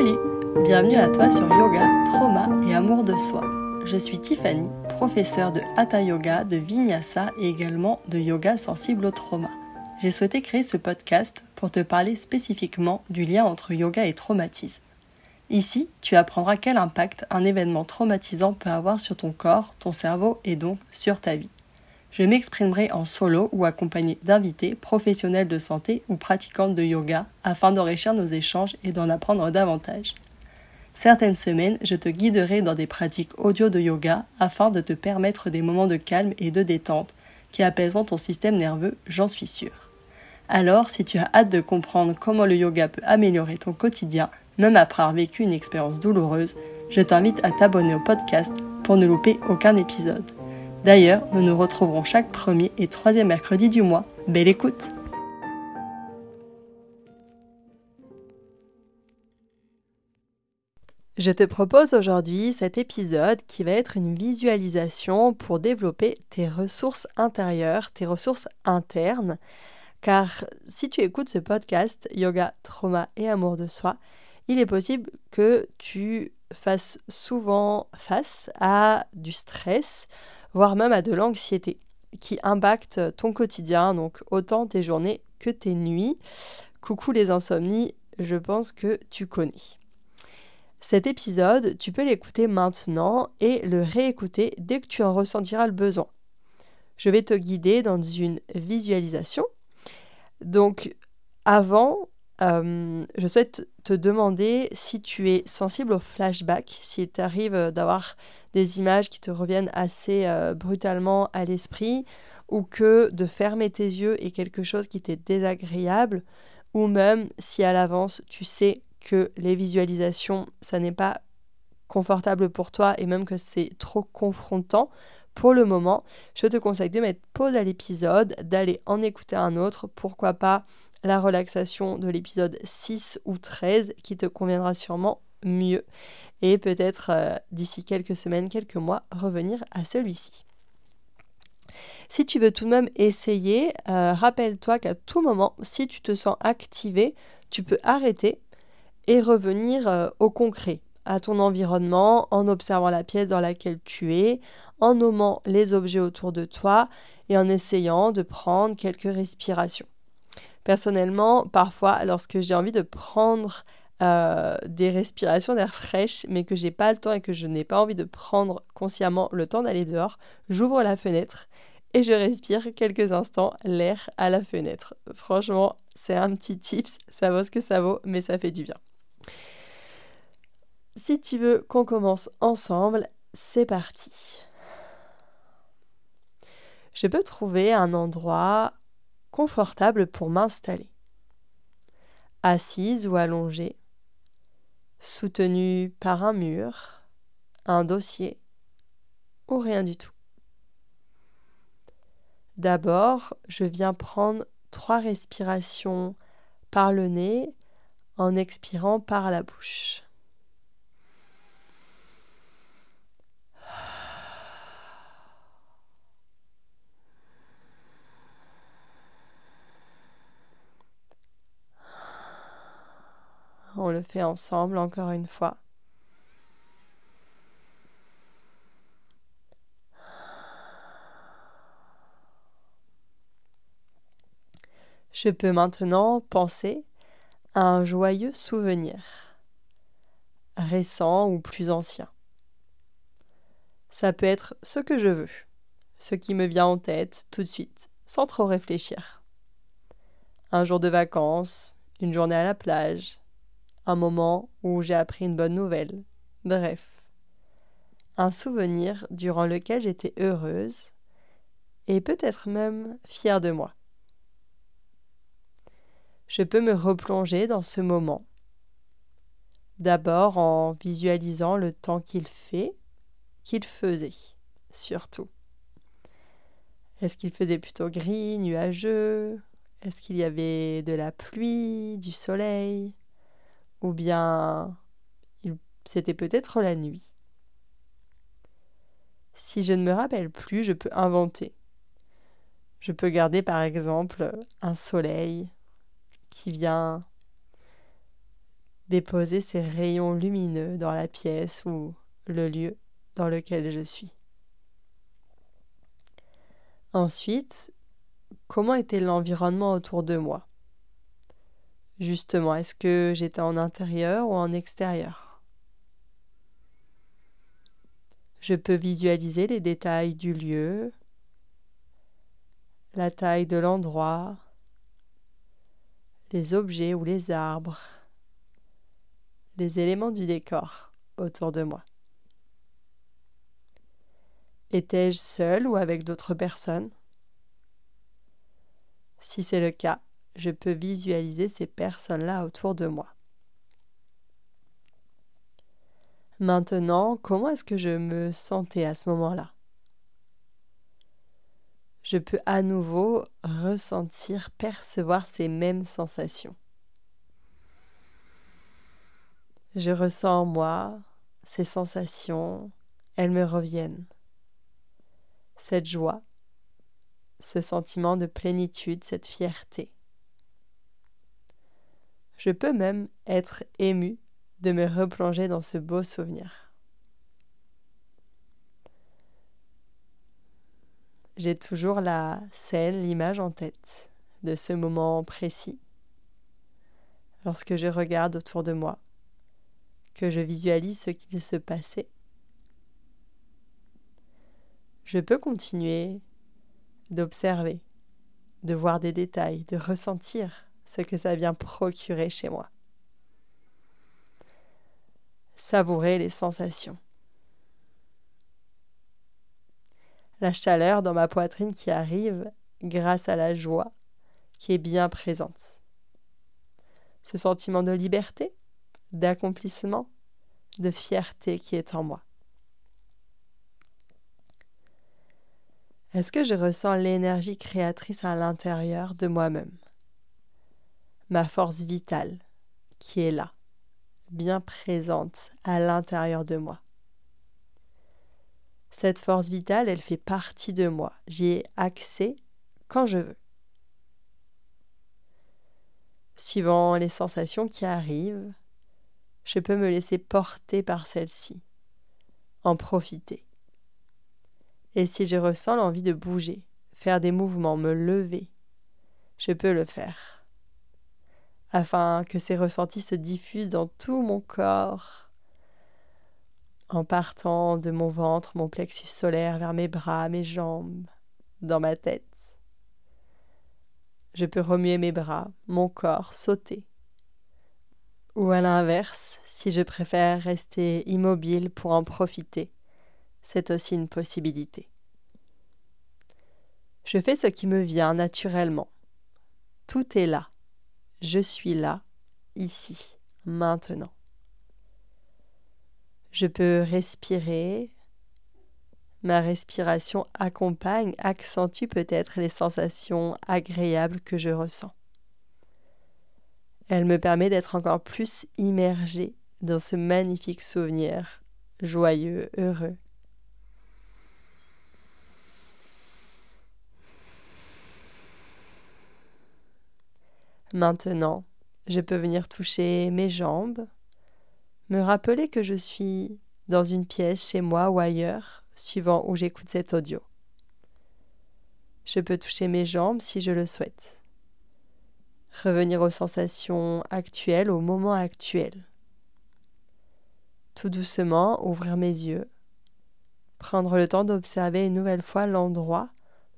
Salut Bienvenue à toi sur Yoga, Trauma et Amour de Soi. Je suis Tiffany, professeure de Hatha Yoga, de Vinyasa et également de Yoga sensible au trauma. J'ai souhaité créer ce podcast pour te parler spécifiquement du lien entre yoga et traumatisme. Ici, tu apprendras quel impact un événement traumatisant peut avoir sur ton corps, ton cerveau et donc sur ta vie. Je m'exprimerai en solo ou accompagné d'invités, professionnels de santé ou pratiquantes de yoga afin d'enrichir nos échanges et d'en apprendre davantage. Certaines semaines, je te guiderai dans des pratiques audio de yoga afin de te permettre des moments de calme et de détente qui apaiseront ton système nerveux, j'en suis sûre. Alors, si tu as hâte de comprendre comment le yoga peut améliorer ton quotidien, même après avoir vécu une expérience douloureuse, je t'invite à t'abonner au podcast pour ne louper aucun épisode. D'ailleurs, nous nous retrouverons chaque premier et troisième mercredi du mois. Belle écoute Je te propose aujourd'hui cet épisode qui va être une visualisation pour développer tes ressources intérieures, tes ressources internes. Car si tu écoutes ce podcast, Yoga, Trauma et Amour de Soi, il est possible que tu fasses souvent face à du stress, voire même à de l'anxiété qui impacte ton quotidien, donc autant tes journées que tes nuits. Coucou les insomnies, je pense que tu connais. Cet épisode, tu peux l'écouter maintenant et le réécouter dès que tu en ressentiras le besoin. Je vais te guider dans une visualisation. Donc, avant, euh, je souhaite te demander si tu es sensible au flashback, s'il t'arrive d'avoir des images qui te reviennent assez euh, brutalement à l'esprit, ou que de fermer tes yeux est quelque chose qui t'est désagréable, ou même si à l'avance tu sais que les visualisations, ça n'est pas confortable pour toi et même que c'est trop confrontant, pour le moment, je te conseille de mettre pause à l'épisode, d'aller en écouter un autre, pourquoi pas la relaxation de l'épisode 6 ou 13 qui te conviendra sûrement mieux et peut-être euh, d'ici quelques semaines, quelques mois, revenir à celui-ci. Si tu veux tout de même essayer, euh, rappelle-toi qu'à tout moment, si tu te sens activé, tu peux arrêter et revenir euh, au concret, à ton environnement, en observant la pièce dans laquelle tu es, en nommant les objets autour de toi et en essayant de prendre quelques respirations. Personnellement, parfois, lorsque j'ai envie de prendre euh, des respirations d'air fraîche, mais que j'ai pas le temps et que je n'ai pas envie de prendre consciemment le temps d'aller dehors, j'ouvre la fenêtre et je respire quelques instants l'air à la fenêtre. Franchement, c'est un petit tips, ça vaut ce que ça vaut, mais ça fait du bien. Si tu veux qu'on commence ensemble, c'est parti. Je peux trouver un endroit confortable pour m'installer. Assise ou allongée, soutenue par un mur, un dossier ou rien du tout. D'abord, je viens prendre trois respirations par le nez en expirant par la bouche. Fait ensemble encore une fois. Je peux maintenant penser à un joyeux souvenir, récent ou plus ancien. Ça peut être ce que je veux, ce qui me vient en tête tout de suite, sans trop réfléchir. Un jour de vacances, une journée à la plage, un moment où j'ai appris une bonne nouvelle. Bref, un souvenir durant lequel j'étais heureuse et peut-être même fière de moi. Je peux me replonger dans ce moment. D'abord en visualisant le temps qu'il fait, qu'il faisait, surtout. Est-ce qu'il faisait plutôt gris, nuageux? Est-ce qu'il y avait de la pluie, du soleil? Ou bien c'était peut-être la nuit. Si je ne me rappelle plus, je peux inventer. Je peux garder par exemple un soleil qui vient déposer ces rayons lumineux dans la pièce ou le lieu dans lequel je suis. Ensuite, comment était l'environnement autour de moi? Justement, est-ce que j'étais en intérieur ou en extérieur? Je peux visualiser les détails du lieu, la taille de l'endroit, les objets ou les arbres, les éléments du décor autour de moi. Étais-je seul ou avec d'autres personnes? Si c'est le cas, je peux visualiser ces personnes-là autour de moi. Maintenant, comment est-ce que je me sentais à ce moment-là? Je peux à nouveau ressentir, percevoir ces mêmes sensations. Je ressens en moi ces sensations, elles me reviennent cette joie, ce sentiment de plénitude, cette fierté. Je peux même être ému de me replonger dans ce beau souvenir. J'ai toujours la scène, l'image en tête de ce moment précis. Lorsque je regarde autour de moi, que je visualise ce qu'il se passait je peux continuer d'observer, de voir des détails, de ressentir ce que ça vient procurer chez moi. Savourer les sensations. La chaleur dans ma poitrine qui arrive grâce à la joie qui est bien présente. Ce sentiment de liberté, d'accomplissement, de fierté qui est en moi. Est-ce que je ressens l'énergie créatrice à l'intérieur de moi-même? Ma force vitale qui est là, bien présente à l'intérieur de moi. Cette force vitale, elle fait partie de moi. J'y ai accès quand je veux. Suivant les sensations qui arrivent, je peux me laisser porter par celle-ci, en profiter. Et si je ressens l'envie de bouger, faire des mouvements, me lever, je peux le faire. Afin que ces ressentis se diffusent dans tout mon corps, en partant de mon ventre, mon plexus solaire vers mes bras, mes jambes, dans ma tête. Je peux remuer mes bras, mon corps, sauter. Ou à l'inverse, si je préfère rester immobile pour en profiter c'est aussi une possibilité. Je fais ce qui me vient naturellement. Tout est là. Je suis là, ici, maintenant. Je peux respirer. Ma respiration accompagne, accentue peut-être les sensations agréables que je ressens. Elle me permet d'être encore plus immergée dans ce magnifique souvenir, joyeux, heureux. Maintenant, je peux venir toucher mes jambes, me rappeler que je suis dans une pièce chez moi ou ailleurs, suivant où j'écoute cet audio. Je peux toucher mes jambes si je le souhaite. Revenir aux sensations actuelles, au moment actuel. Tout doucement, ouvrir mes yeux. Prendre le temps d'observer une nouvelle fois l'endroit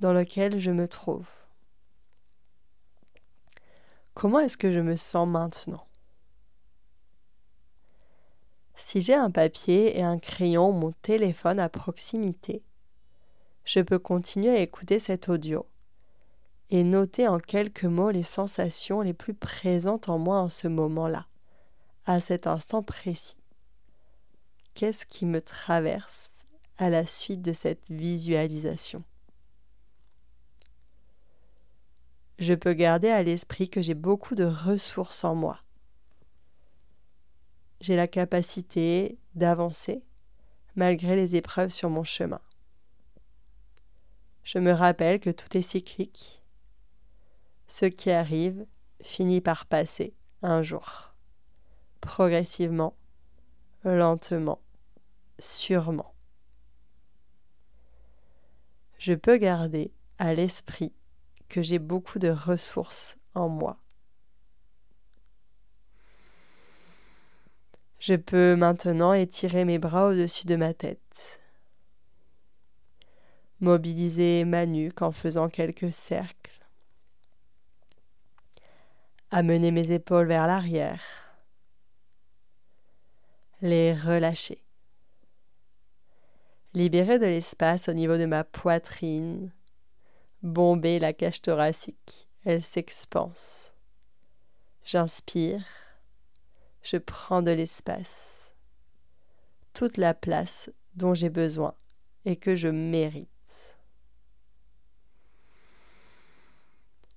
dans lequel je me trouve. Comment est-ce que je me sens maintenant? Si j'ai un papier et un crayon ou mon téléphone à proximité, je peux continuer à écouter cet audio et noter en quelques mots les sensations les plus présentes en moi en ce moment-là, à cet instant précis. Qu'est-ce qui me traverse à la suite de cette visualisation? Je peux garder à l'esprit que j'ai beaucoup de ressources en moi. J'ai la capacité d'avancer malgré les épreuves sur mon chemin. Je me rappelle que tout est cyclique. Ce qui arrive finit par passer un jour. progressivement, lentement, sûrement. Je peux garder à l'esprit que j'ai beaucoup de ressources en moi. Je peux maintenant étirer mes bras au-dessus de ma tête, mobiliser ma nuque en faisant quelques cercles, amener mes épaules vers l'arrière, les relâcher, libérer de l'espace au niveau de ma poitrine, bomber la cage thoracique, elle s'expanse. J'inspire je prends de l'espace, toute la place dont j'ai besoin et que je mérite.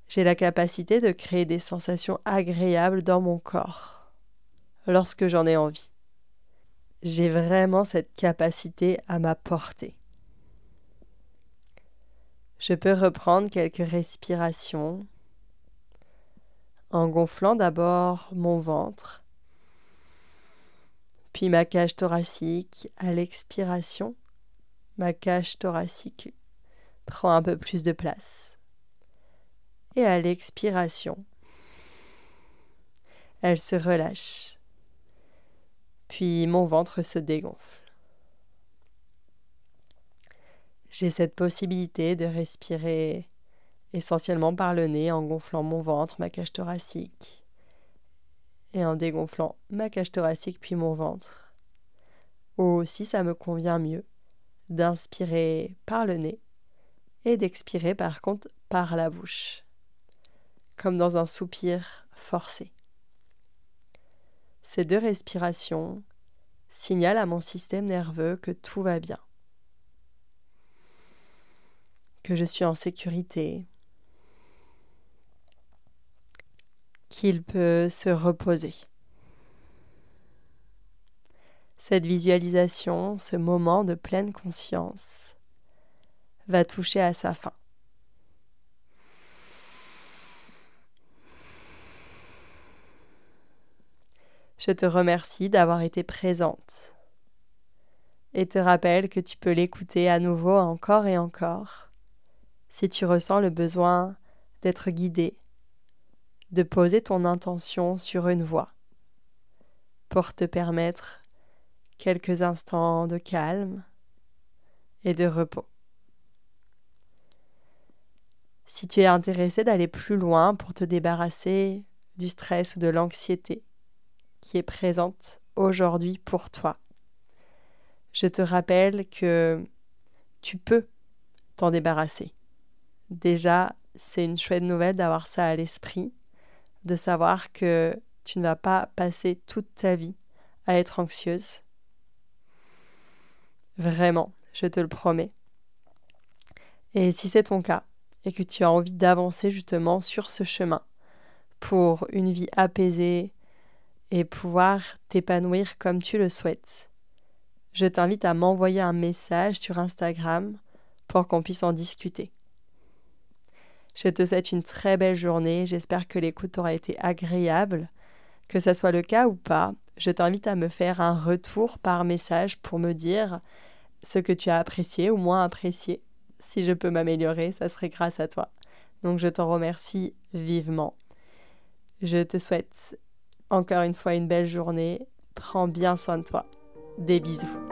J'ai la capacité de créer des sensations agréables dans mon corps lorsque j'en ai envie. J'ai vraiment cette capacité à m'apporter. Je peux reprendre quelques respirations en gonflant d'abord mon ventre puis ma cage thoracique à l'expiration. Ma cage thoracique prend un peu plus de place. Et à l'expiration, elle se relâche. Puis mon ventre se dégonfle. J'ai cette possibilité de respirer essentiellement par le nez en gonflant mon ventre, ma cage thoracique, et en dégonflant ma cage thoracique puis mon ventre. Ou si ça me convient mieux, d'inspirer par le nez et d'expirer par contre par la bouche, comme dans un soupir forcé. Ces deux respirations signalent à mon système nerveux que tout va bien, que je suis en sécurité, qu'il peut se reposer. Cette visualisation, ce moment de pleine conscience, va toucher à sa fin. Je te remercie d'avoir été présente et te rappelle que tu peux l'écouter à nouveau encore et encore si tu ressens le besoin d'être guidé de poser ton intention sur une voie pour te permettre quelques instants de calme et de repos. Si tu es intéressé d'aller plus loin pour te débarrasser du stress ou de l'anxiété qui est présente aujourd'hui pour toi, je te rappelle que tu peux t'en débarrasser. Déjà, c'est une chouette nouvelle d'avoir ça à l'esprit de savoir que tu ne vas pas passer toute ta vie à être anxieuse. Vraiment, je te le promets. Et si c'est ton cas, et que tu as envie d'avancer justement sur ce chemin pour une vie apaisée et pouvoir t'épanouir comme tu le souhaites, je t'invite à m'envoyer un message sur Instagram pour qu'on puisse en discuter. Je te souhaite une très belle journée. J'espère que l'écoute aura été agréable. Que ce soit le cas ou pas, je t'invite à me faire un retour par message pour me dire ce que tu as apprécié ou moins apprécié. Si je peux m'améliorer, ça serait grâce à toi. Donc je t'en remercie vivement. Je te souhaite encore une fois une belle journée. Prends bien soin de toi. Des bisous.